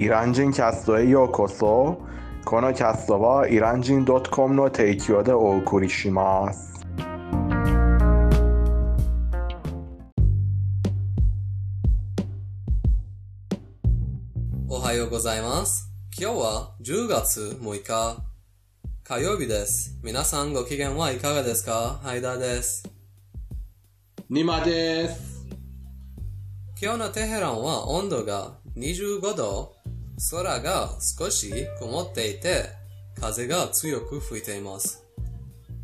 イラン人キャストへようこそこのキャストはイラン人 .com の提供でお送りしますおはようございます。今日は10月6日火曜日です。皆さんご機嫌はいかがですかハイダーです。ニマです今日のテヘランは温度が25度、空が少し曇っていて、風が強く吹いています。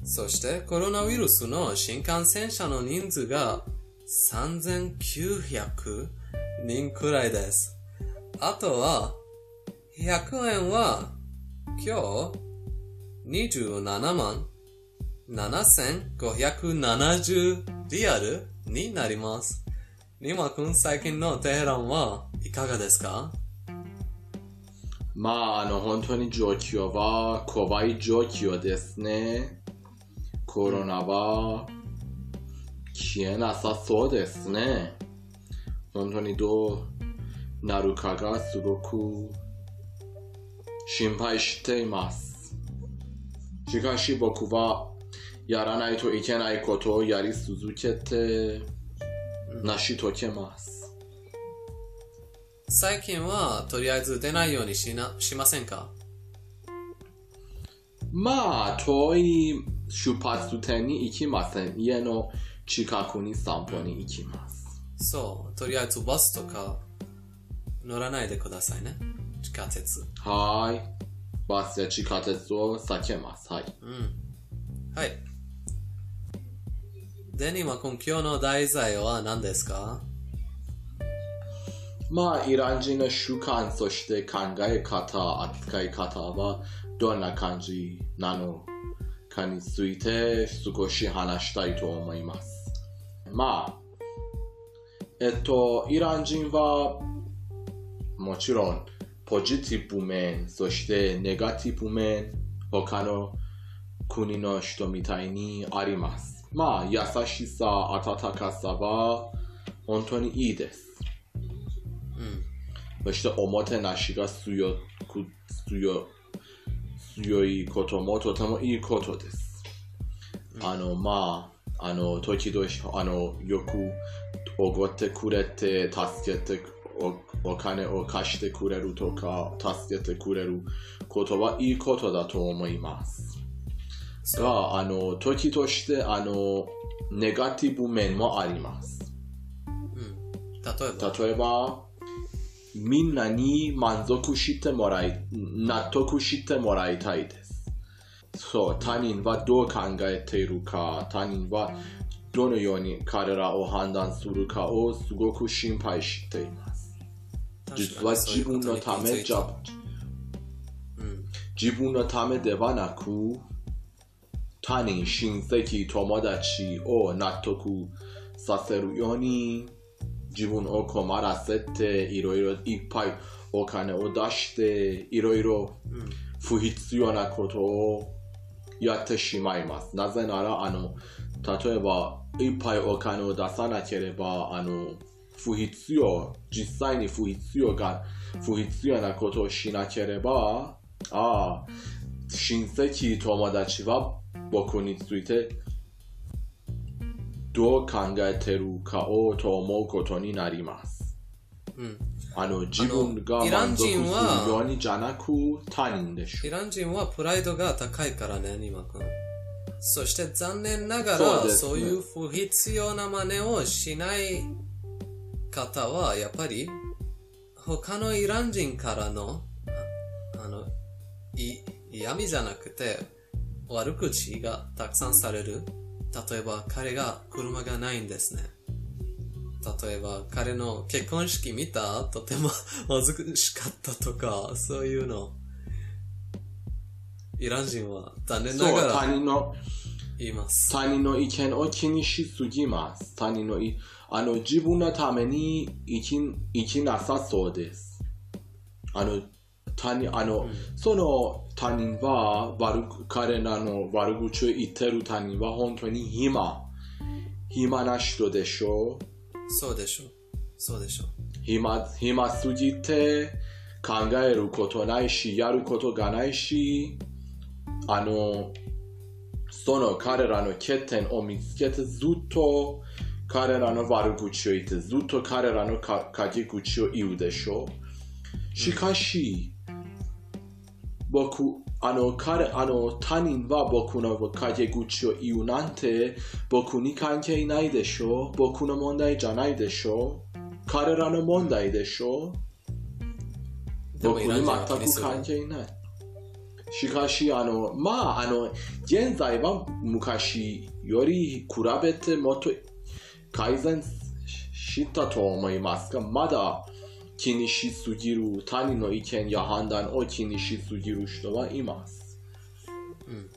そしてコロナウイルスの新幹線車の人数が3900人くらいです。あとは、100円は今日27万7570リアルになります。リマ君最近のテヘランはいかがですか？まああの本当に状況は怖い状況ですね。コロナは消えなさそうですね。本当にどうなるかがすごく心配しています。しかし僕はやらないといけないことをやり続けて成し遂げます最近はとりあえず出ないようにしなしませんか？まあ遠い出発点に行きません家の近くに散歩に行きますそう、とりあえずバスとか乗らないでくださいね。地下鉄。はいバスや地下鉄を避けますはいうん。はい。で、ニマ君今日の題材は何ですか？まあイラン人の習慣そして考え方扱い方はどんな感じなのかについて少し話したいと思いますまあえっとイラン人はもちろんポジティブ面そしてネガティブ面他の国の人みたいにありますまあ優しさ温かさは本当にいいです。そしておもてなしが強く強強いこともとてもいいことです。あの、まあ、あの、時々、あの、よくおごってくれて、助けてお、お金を貸してくれるとか、助けてくれることはいいことだと思います。が、あの、時として、あの、ネガティブ面もあります。うん。例えば、例えばみんなに満足してもらい納得してもらいたいですそう他人はどう考えているか他人はどのように彼らを判断するかをすごく心配しています実は自分のためじゃうん。自分のためではなく他人親戚友達を納得させるように自分を困らせていろいろいっぱいお金を出していろいろ。不必要なことをやってしまいますなぜならあの例えばいっぱいお金を出さなければあの不必要実際に不必要が不必要なことをしなければああ親戚友達は僕についてどう考えてるかをと思うことになりますうん。あの自分が満足するようにじゃなく他人でしょイラン人はプライドが高いからね、ニマ君。そして残念ながら、そうねいう不必要な真似をしない方は、やっぱり、他のイラン人からの、ああの、い嫌味じゃなくて、悪口がたくさんされる。例えば、彼が車がないんですね。例えば、彼の結婚式見た？とても恥ずしかったとか、そういうの。イラン人は残念なそうがら他人の言います。他人の意見を気にしすぎます。他人のいあの自分のために生き生きなさそうです。あの他人あの、その他人は悪く彼らの悪口を言ってる他人は本当に暇暇な人でしょ？う。そうでしょう。そうでしょう。暇暇すぎて考えることないし、やることがないし、あの、その彼らの欠点を見つけてずっと彼らの悪口を言ってずっと彼らの陰口を言うでしょ？う。しかし、僕、あの、彼、あの、他人は僕の陰口を言うなんて僕に関係ないでしょう。僕の問題じゃないでしょう。彼らの問題でしょう。僕に全く関係ない。しかし、あの、まあ、あの、現在は昔より比べてもっと改善したと思いますが、まだ気にしすぎる他人の意見や判断を気にしすぎる人はいます。うん、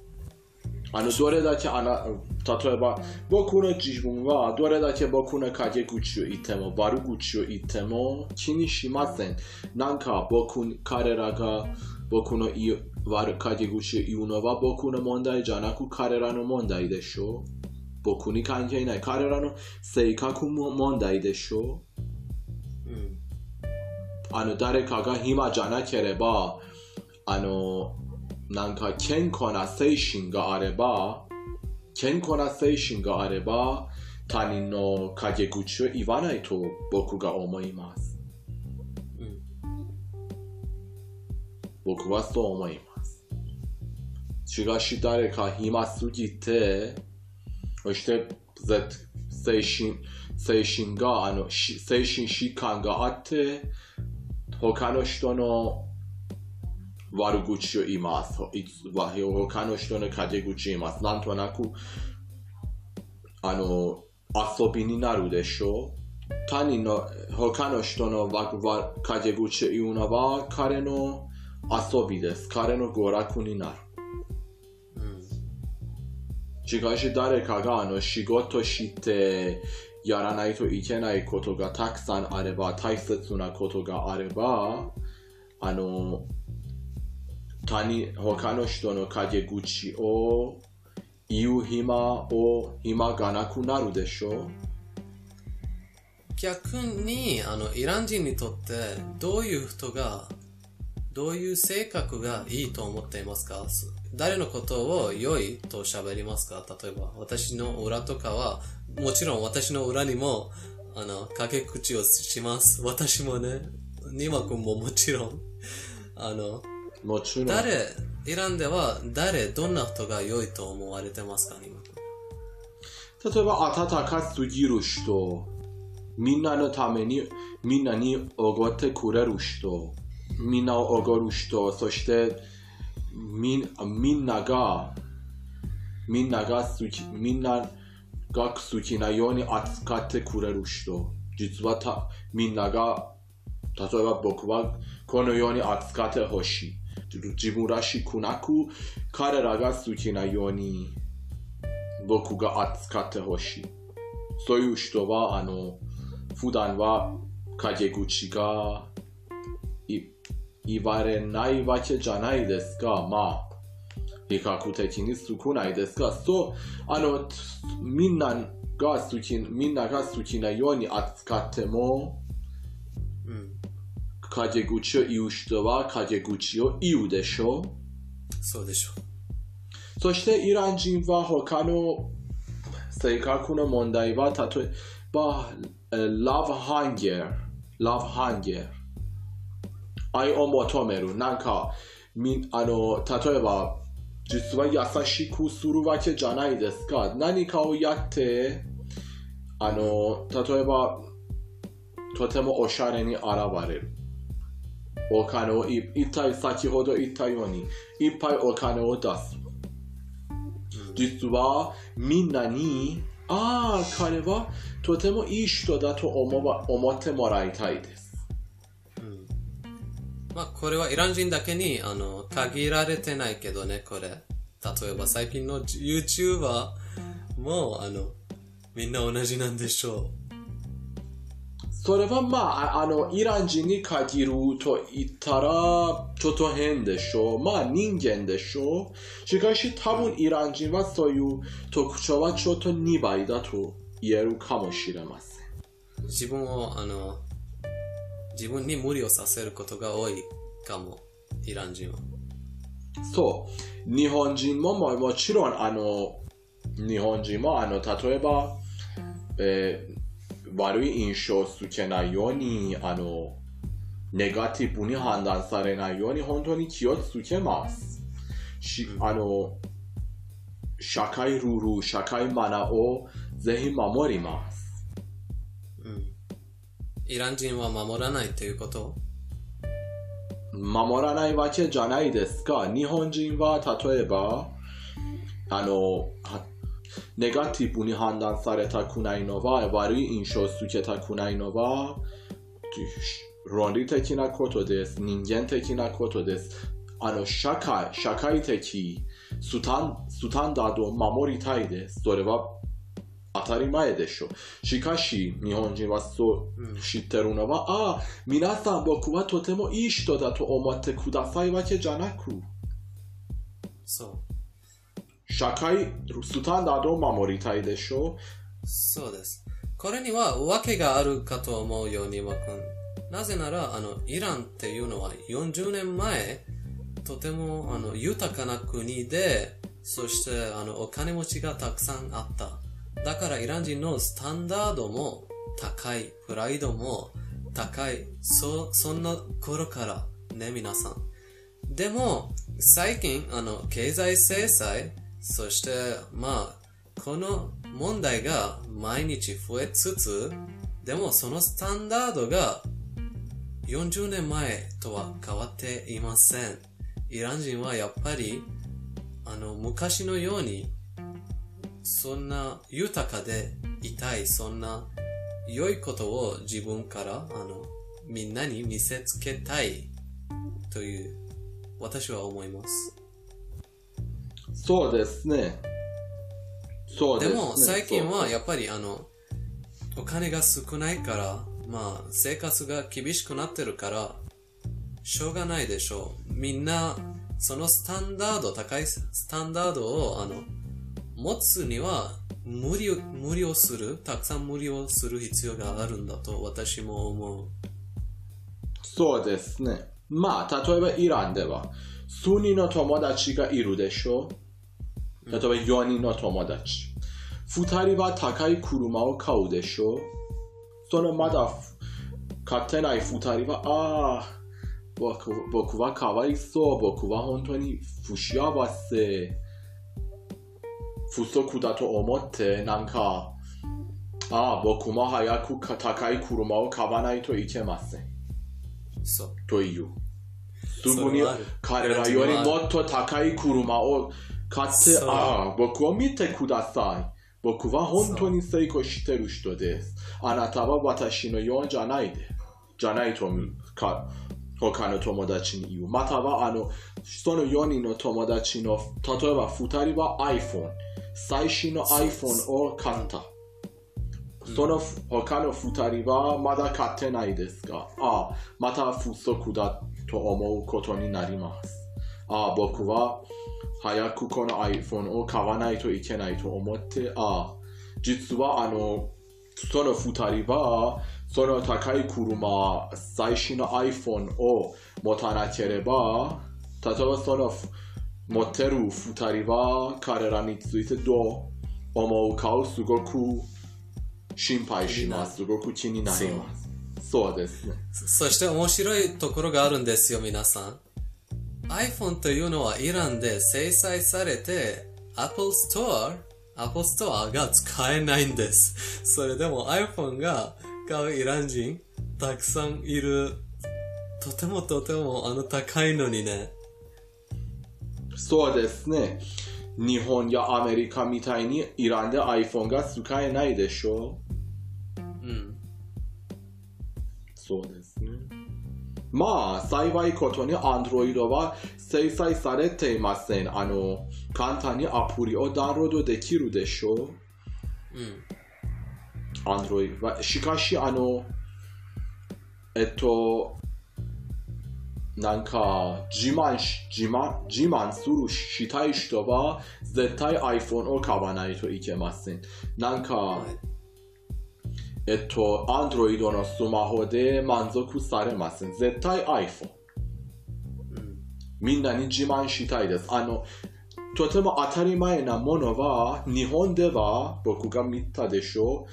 あの、どれだけあな、例えば僕の自分はどれだけ僕の陰口を言っても悪口を言っても気にしません。なんか僕、彼らが僕の悪陰口を言うのは僕の問題じゃなく彼らの問題でしょう。僕に関係ない。彼らの性格も問題でしょう。うん、あの、誰かが暇じゃなければ、あの、なんか健康な精神があれば、健康な精神があれば、他人の陰口を言わないと僕が思います。うん、僕はそう思います。しかし誰か暇すぎて、そして精神精神があの精神疾患があって他の人の悪口を言います。他の人の陰口を言います。なんとなく、あの、遊びになるでしょう。他人の、他の人の陰口を言うのは彼の遊びです。彼の娯楽になる。しかし誰かがあの仕事してやらないといけないことがたくさんあれば、大切なことがあれば、あの、他人、他の人の陰口を言う暇を暇がなくなるでしょう。逆にあのイラン人にとってどういう人がどういう性格がいいと思っていますか？誰のことを良いと喋りますか？例えば私の裏とかはもちろん私の裏にもあの陰口をします。私もねニマ君ももちろん。あのもちろん。誰、イランでは誰、どんな人が良いと思われてますか、今。例えば、温かすぎる人、みんなのために、みんなにおごってくれる人、みんなをおごる人、そしてみみんなが、みんなが好き、みんなが好きなように扱ってくれる人、実はたみんなが、例えば僕はこのように扱ってほしい。自分らしくなく彼らが好きなように僕が扱ってほしいそういう人はあの普段は陰口が言われないわけじゃないですかまあ比較的に少ないですがそうあのみんなが好きみんなが好きなように扱っても陰口を言う人は陰口を言うでしょうそうでしょう。そしてイラン人は他の性格の問題は例えばラブハンゲーラブハンゲー愛を求めるなんかみあの例えば実は優しくするわけじゃないですか何かをやってあの例えばとてもおしゃれに現れるお金を一体先ほど言ったようにいっぱいお金を出す。実はみんなにああ彼はとてもいい人だと思思ってもらいたいです。まあこれはイラン人だけにあの限られてないけどねこれ。例えば最近の YouTuber もあのみんな同じなんでしょう。それはまあ、あの、イラン人に限ると言ったら、ちょっと変でしょう。まあ、人間でしょう。しかし、多分イラン人はそういう特徴はちょっと2倍だと言えるかもしれません。自分を、あの、自分に無理をさせることが多いかも、イラン人は。そう。日本人もももちろん、あの、日本人も、あの、例えば、えー悪い印象をつけないように、あの、ネガティブに判断されないように本当に気をつけます。し、あの、社会ルール、社会マナーをぜひ守ります。イラン人は守らないということ？守らないわけじゃないですか。日本人は例えば、あの、ネガティブに判断されたくないのは、悪い印象をつけたくないのは、論理的なことです。人間的なことです。あの、社会、社会的スタンスタンダードを守りたいです。それは当たり前でしょう。しかし、日本人はそう知ってるのは、ああ、皆さん僕はとてもいい人だと思ってくださいわけじゃなく、そう。社会スタンダードを守りたいでしょそうです。これには訳があるかと思うようにわかんなぜなら、あの、イランっていうのは40年前、とてもあの豊かな国で、そしてあのお金持ちがたくさんあった。だからイラン人のスタンダードも高い、プライドも高い。そ、そんな頃からね、皆さん。でも、最近、あの、経済制裁、そして、まあ、この問題が毎日増えつつ、でもそのスタンダードが40年前とは変わっていません。イラン人はやっぱり、あの、昔のように、そんな豊かでいたい、そんな良いことを自分から、あの、みんなに見せつけたいという、私は思います。そうですね。そうでね。ですも最近はやっぱりあのお金が少ないからまあ生活が厳しくなってるからしょうがないでしょうみんなそのスタンダード高いスタンダードをあの持つには無理無理をするたくさん無理をする必要があるんだと私も思うそうですね。まあ、例えばイランでは、数人の友達がいるでしょ？う例えば4人の友達。2人は高い車を買うでしょ？うそのまだ買ってない2人は、ああ、僕僕はかわいそう。僕は本当に不幸せ。不足だと思って、なんか、ああ、僕も早くか高い車を買わないといけません。そうという。すぐにそれはある彼らよりもっと高い車を買って、そうああ、僕を見てください。僕は本当に成功してる人です。あなたは私のようじゃないで。じゃないとか、他の友達に言う。または、あの、その4人の友達の、例えば2人は iPhone。最新の iPhone を買った。その他の2人はまだ買ってないですが、ああ、また不足だと思うことになります。ああ、僕は早くこの iPhone を買わないといけないと思って、ああ、実はあの、その2人は、その高い車、最新の iPhone を持たなければ、例えばその持ってる2人は彼らについてどう思うかをすごく心配します。すごく気になります。そうですね。そして面白いところがあるんですよ、皆さん。iPhone というのはイランで制裁されて、Apple Store、Apple Store が使えないんです。それでも iPhone が買うイラン人たくさんいる。とてもとてもあの高いのにね。そうですね。日本やアメリカみたいにイランで iPhone が使えないでしょうん。そうですね。まあ、幸いことに Android は制裁されていません。あの、簡単にアプリをダウンロードできるでしょうん。Android は。しかし、あの、えっと、なんか、自慢し、自慢、自慢するしたい人は、絶対 iPhone を買わないといけません。なんか、はい。えっと、アンドロイドのスマホで満足されません。絶対 iPhone。うん。みんなに自慢したいです。あの、とても当たり前なものは、日本では僕が見たでしょ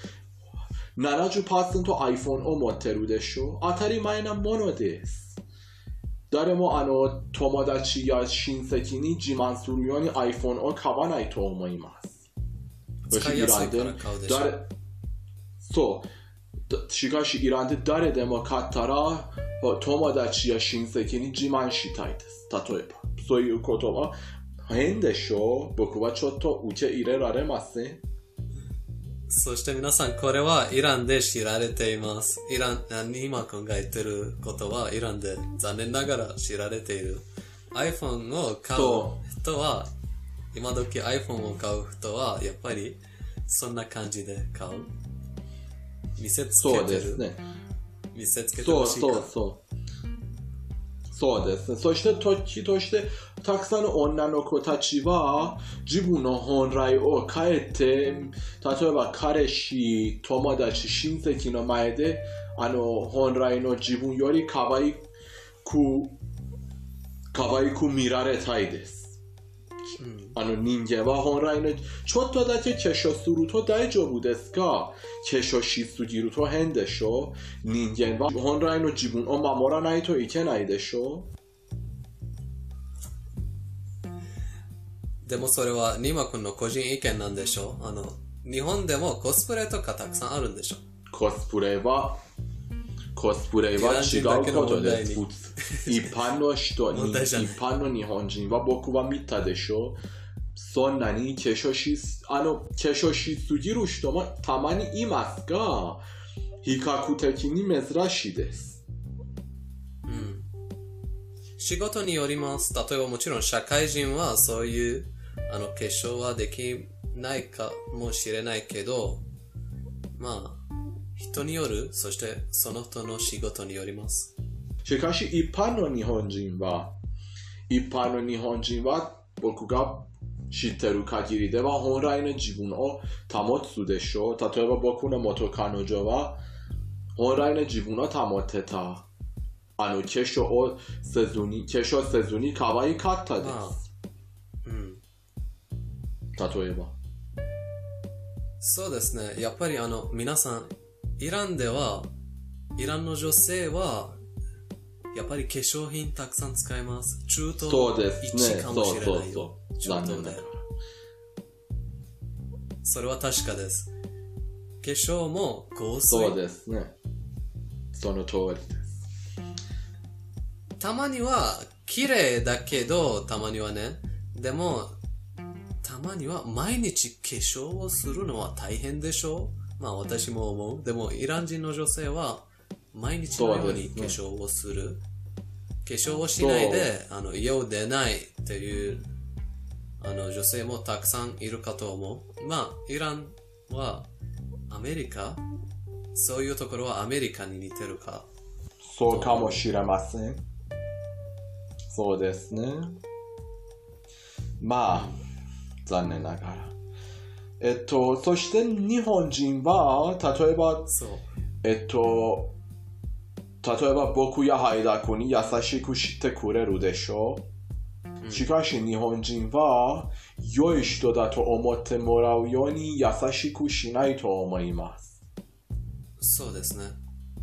う。70% iPhone を持ってるでしょう。当たり前なものです。誰もあの友達や親戚に自慢するように iPhone を買わないと思います。使いやすいから買うでしょ。誰そう。だしかし、イランで誰でも買ったら、友達や親戚に自慢したいです。例えば。そういうことは変でしょう僕はちょっと受け入れられません。そして皆さん、これはイランで知られています。イラン、あニーマ君が言ってることはイランで残念ながら知られている。iPhone を買うそ人は、今時 iPhone を買う人は、やっぱりそんな感じで買う？見せつけそうてる。ですね。見せつけてそうほしいか？ら。そうそう。そうですね。そして時として、たくさんの女の子たちは自分の本来を変えて、例えば彼氏、友達、親戚の前で、あの、本来の自分より可愛く、可愛く見られたいです。うんあの人間は本来のちょっとだけ化粧すると大丈夫ですか化粧しすぎると変でしょ人間は本来の自分を守らないといけないでしょでもそれはニーマ君の個人意見なんでしょ？あの、日本でもコスプレとかたくさんあるんでしょ？コスプレはコスプレは違うことです。一般の人に、一般の日本人は僕は見たでしょ？そんなに化粧し、あの、化粧しすぎる人もたまにいますが、比較的に珍しいです。うん。仕事によります。例えばもちろん社会人はそういう、あの、化粧はできないかもしれないけど、まあ、人による、そしてその人の仕事によります。しかし一般の日本人は、一般の日本人は僕が知ってる限りでは本来の自分を保つでしょう。例えば僕の元彼女は本来の自分を保ってた。あの、化粧をせずに、化粧せずに可愛かったです。まあうん。例えば。そうですね。やっぱりあの、皆さん、イランでは、イランの女性は、やっぱり化粧品たくさん使います。中東そうですね。1かそうもしれないよ。そうそう。中残念なが東で。それは確かです。化粧も香水。そうですね。その通りです。たまには綺麗だけど、たまにはね。でも、たまには毎日化粧をするのは大変でしょ？うまあ私も思う。でもイラン人の女性は毎日のように化粧をする。化粧をしないであの家を出ないっていうあの女性もたくさんいるかと思う。まあイランはアメリカ？そういうところはアメリカに似てるか？そうかもしれません。そうですね。まあ、残念ながら。えっと、そして日本人は、例えば。えっと、例えば僕やハイダ君に優しくしてくれるでしょ？う。しかし日本人は、良い人だと思ってもらうように優しくしないと思います。そうですね。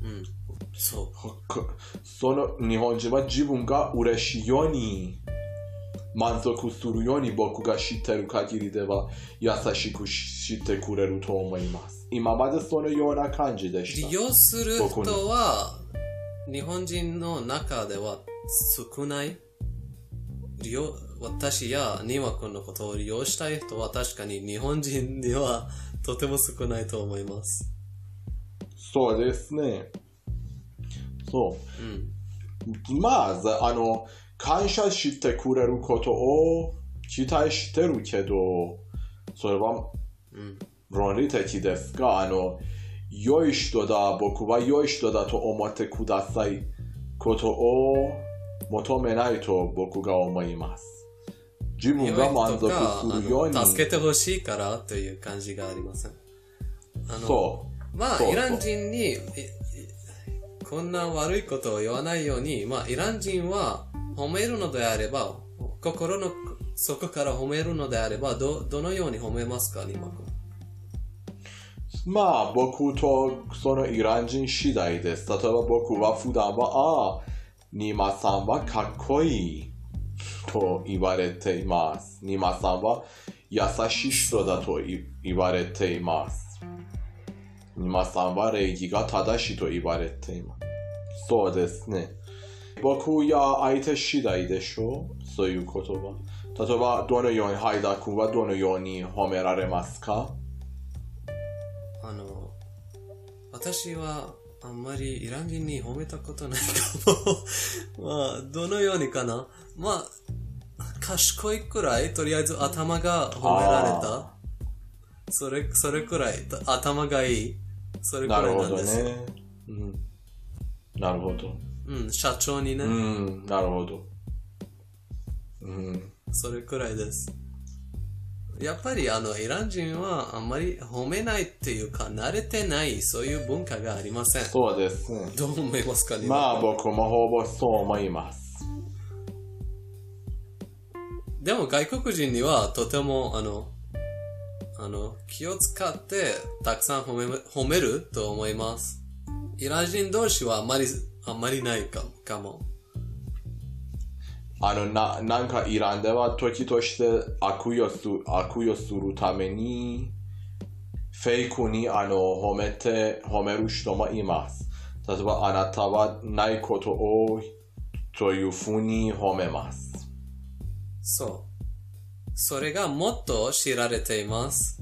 うん。そう。こその日本人は自分が嬉しいように満足するように僕が知ってる限りでは優しくしてくれると思います。今までそのような感じでした利。用する人は日本人の中では少ない利用私やニワ君のことを利用したい人は確かに日本人にはとても少ないと思います。そうですね。そうん。う。まず、あの、感謝してくれることを期待してるけど、それはうん。論理的ですが、あの、良い人だ、僕は良い人だと思ってくださいことを求めないと僕が思います。自分が満足するように助けてほしいからという感じがありません。あのそまあ、そうそうイラン人に、こんな悪いことを言わないように、まあ、イラン人は褒めるのであれば、心の底から褒めるのであれば、ど、どのように褒めますか、ニマ君？まあ僕とそのイラン人次第です。例えば僕は普段は、ああ、ニマさんはかっこいいと言われています。ニマさんは優しい人だと言われています。ニマさんは礼儀が正しいと言われています。そうですね。僕や相手次第でしょうそういう言葉。例えば、どのように、ハイダ君はどのように褒められますかあの、私はあんまりイラン人に褒めたことないかも。まあ、どのようにかな。まあ、賢いくらい、とりあえず頭が褒められたあ。それ、それくらい、た頭がいい。それくらなるほどいなんですよ。ね。うん。なるほど。うん、社長にね、うん、なるほど。うん。それくらいです。やっぱりあの、イラン人はあんまり褒めないっていうか、慣れてない、そういう文化がありません。そうですね。どう思いますかねまあ僕もほぼそう思います。でも外国人にはとてもあの、あの、気を使ってたくさん褒め褒めると思います。イラン人同士はあんまり、あんまりないかかも。あの、な、なんかイランでは時として悪用す悪用するために、フェイクにあの、褒めて、褒める人もいます。例えばあなたはないことをというふうに褒めます。そう。それがもっと知られています。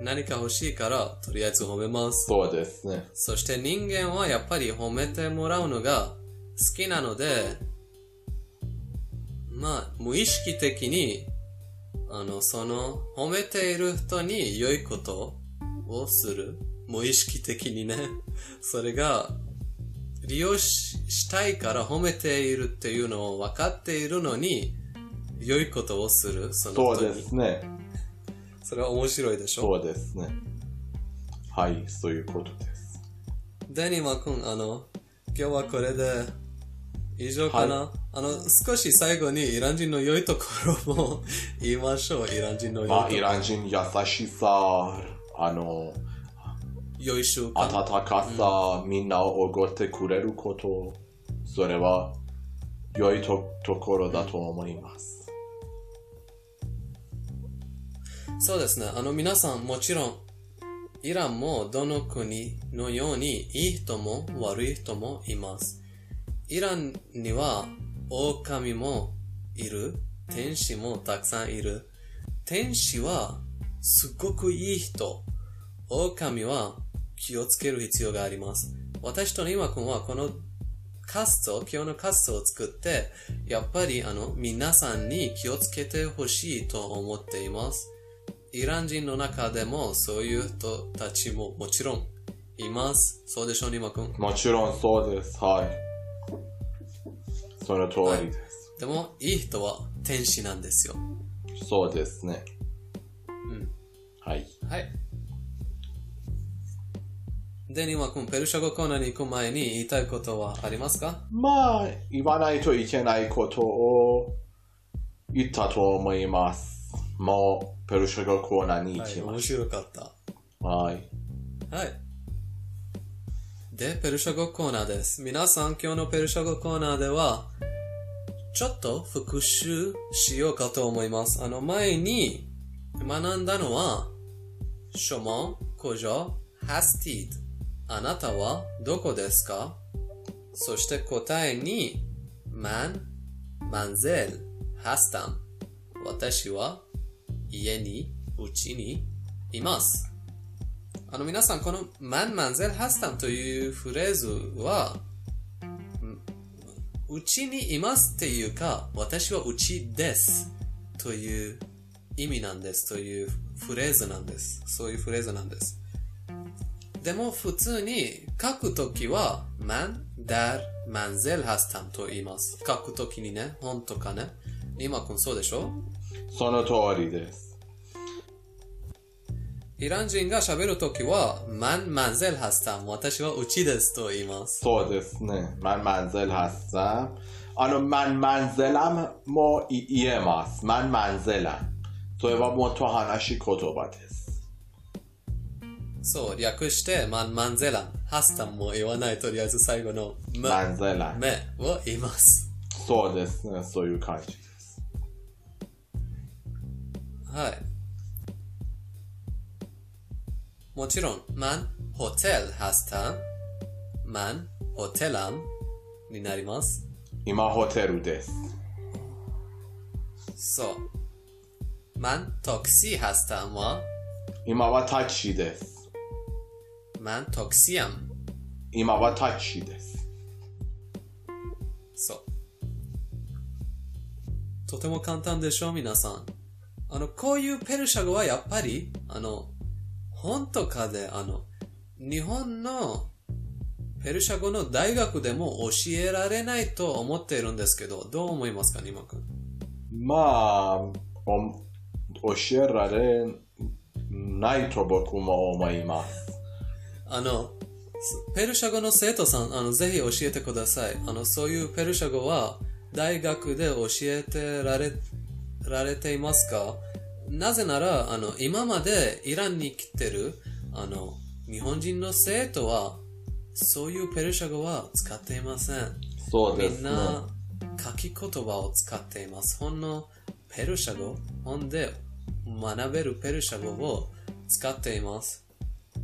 何か欲しいから、とりあえず褒めます。そうですね。そして人間はやっぱり褒めてもらうのが好きなので、まあ、無意識的に、あの、その、褒めている人に良いことをする。無意識的にね。それが、利用ししたいから褒めているっていうのを分かっているのに、良いことをする。そそうの人に。ですね。それは面白いでしょ？そうですね。はい、そういうことです。デニマ君、あの、今日はこれで以上かな、あの、少し最後にイラン人の良いところも言いましょう。イラン人の良いとまあ、ころ。イラン人優しさ、あの、良い習慣。温かさ、みんなをおごってくれること、それは良いとところだと思います。そうですね。あの、皆さん、もちろん、イランもどの国のようにいい人も悪い人もいます。イランには狼もいる。天使もたくさんいる。天使はすっごくいい人。狼は気をつける必要があります。私とニマ君はこのカスト、今日のカストを作って、やっぱりあの、皆さんに気をつけてほしいと思っています。イラン人の中でもそういう人たちももちろんいます。そうでしょう、ニマ君。もちろんそうです。はい。その通りです。でも、いい人は天使なんですよ。そうですね。うん。はい。はい。で、ニマ君、ペルシャ語コーナーに行く前に言いたいことはありますか？まあ、言わないといけないことを言ったと思います。もう、ペルシャ語コーナーに行きます、はい、面白かった。はい。はい。で、ペルシャ語コーナーです。皆さん、今日のペルシャ語コーナーでは、ちょっと復習しようかと思います。あの、前に学んだのは、諸問、古城、ハスティード。あなたはどこですか？そして答えに、マン、マンゼル、ハスタン。私は家に、うちにいます。あの皆さん、このマンマンゼルハスタムというフレーズは、うちにいますっていうか、私はうちですという意味なんですというフレーズなんです。そういうフレーズなんです。でも普通に書くときは、マン、ダル、マンゼルハスタムと言います。書くときにね、本とかね。今君そうでしょ？その通りです。イラン人が喋るときは、マンマンゼルハスタン、私はうちですと言います。そうですね。マンマンゼルハスタン。あの、マンマンゼランも言えます。マンマンゼラン。それはもっと話し言葉です。そう、略して、マンマンゼラン。ハスタンも言わない、とりあえず最後の、マンゼラン。目を言います。そうですね、そういう感じ。はい。もちろん、マン、ホテルハスタン。マン、ホテランになります。今、ホテルです。そう。マン、トクシーハスタンは、今はタクシーです。マン、トクシアン。今はタクシーです。そう。とても簡単でしょ、皆さん。あの、こういうペルシャ語はやっぱり、あの、本とかで、あの、日本のペルシャ語の大学でも教えられないと思っているんですけど、どう思いますか、ニマ君？まあ、お教えられないと僕も思います。あの、すペルシャ語の生徒さん、あの、ぜひ教えてください。あの、そういうペルシャ語は、大学で教えてられ、られていますか？なぜなら、あの、今までイランに来てる、あの、日本人の生徒は、そういうペルシャ語は使っていません。みそうですね。んな、書き言葉を使っています。本のペルシャ語、本で学べるペルシャ語を使っています。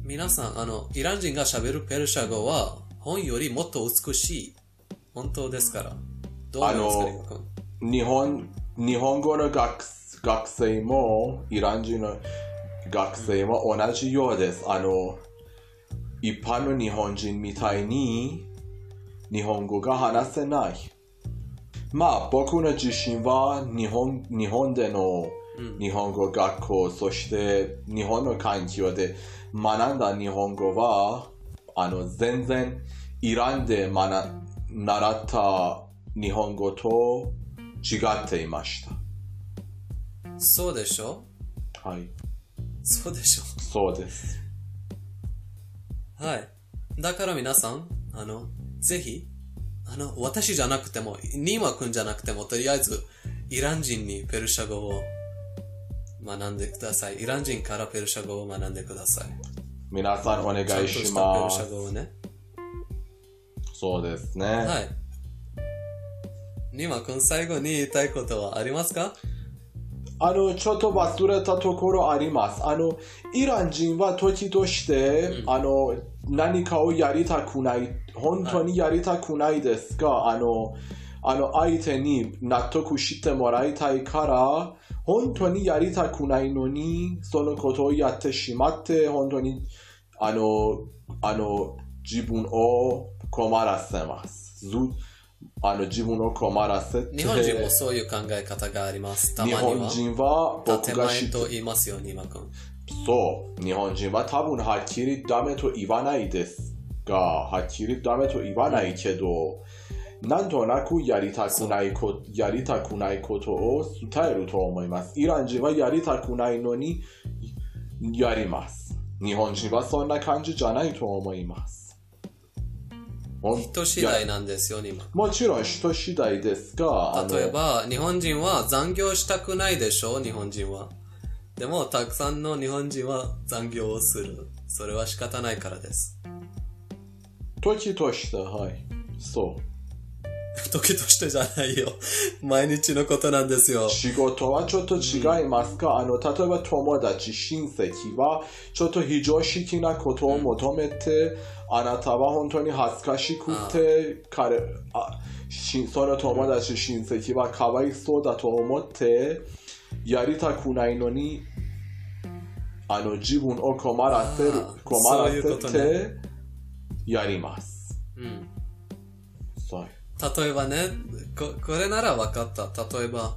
皆さん、あの、イラン人が喋るペルシャ語は、本よりもっと美しい。本当ですから。どう思いますか、日本日本語の学学生もイラン人の学生も同じようです。あの一般の日本人みたいに日本語が話せない。まあ僕の自身は日本日本での日本語学校、そして日本の環境で学んだ日本語はあの全然イランで学習った日本語と違っていましそうでしょ？た。はい。そうでしょ？そうです。はい。だから皆さん、あの、ぜひ、あの、私じゃなくても、ニーマ君じゃなくても、とりあえず、イラン人にペルシャ語を学んでください。イラン人からペルシャ語を学んでください。皆さんお願いししたペルシャます。語をね。そうですね。はい。ニーマ君、最後に言いたいことはありますか？あの、ちょっと忘れたところあります。あの、イラン人は時として、あの、何かをやりたくない、本当にやりたくないですが、あの、あの、相手に納得してもらいたいから、本当にやりたくないのに、そのことをやってしまって、本当に、あの、あの、自分を困らせます。ずあの、自分を困らせて、日本人もそういう考え方があります。たま日には。本人は僕建が知って前と言いますよ、ニーマ君。そう、日本人は多分はっきりダメと言わないですが、はっきりダメと言わないけど、なんとなくやりたくないこやりたくないことを伝えると思います。イラン人はやりたくないのにやります。日本人はそんな感じじゃないと思います。人次第なんですよ、ニーマもちろん人次第ですが、例えば、日本人は残業したくないでしょ？日本人は。でも、たくさんの日本人は残業をする。それは仕方ないからです。時として、はい。そう。時としてじゃないよ。毎日のことなんですよ。仕事はちょっと違いますか、あの、例えば友達、親戚は、ちょっと非常識なことを求めて、あなたは本当に恥ずかしくて、彼、あしその友達、親戚はかわいそうだと思って、やりたくないのに、あの、自分を困らせる困らせねて、やります。うん。そう。例えばね、ここれなら分かった。例えば、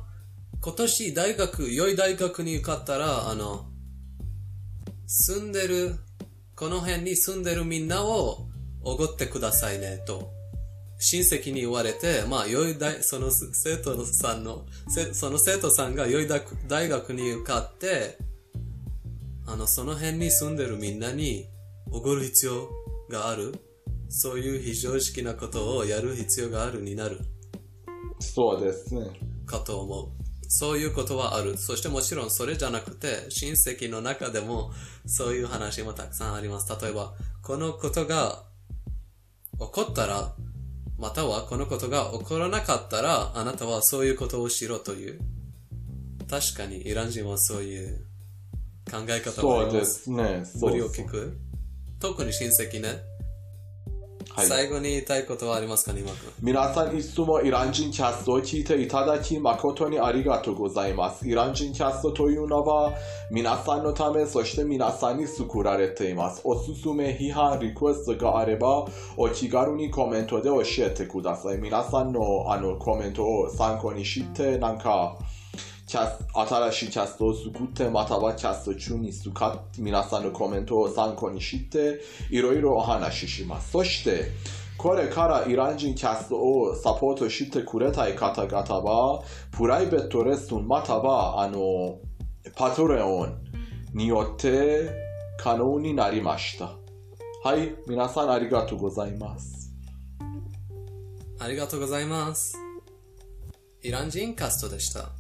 今年大学、良い大学に受かったら、あの、住んでる、この辺に住んでるみんなをおごってくださいね、と。親戚に言われて、まあ、良い大、その生徒さんの、その生徒さんが良い大大学に受かって、あの、その辺に住んでるみんなにおごる必要がある。そういう非常識なことをやる必要があるになるそうですね。かと思う。そういうことはある。そしてもちろんそれじゃなくて、親戚の中でもそういう話もたくさんあります。例えば、このことが起こったら、またはこのことが起こらなかったら、あなたはそういうことをしろという。確かにイラン人はそういう考え方があります。すね。そう無理を聞く。特に親戚ね。はい。最後に言いたいことはありますか、ニマ君？皆さんいつもイラン人キャストを聞いていただき誠にありがとうございます。イラン人キャストというのは皆さんのためそして皆さんに作られています。おすすめ批判、リクエストがあればお気軽にコメントで教えてください。皆さんのあのコメントを参考にしてなんか新しいキャストを作ってまたはキャスト中に使って皆さんのコメントを参考にしていろいろお話しします。そしてこれからイラン人キャストをサポートしてくれたい方々はプライベートレッスンまたはあのパトレオンによって可能になりました。はい、皆さんありがとうございます。ありがとうございます。イラン人カストでした。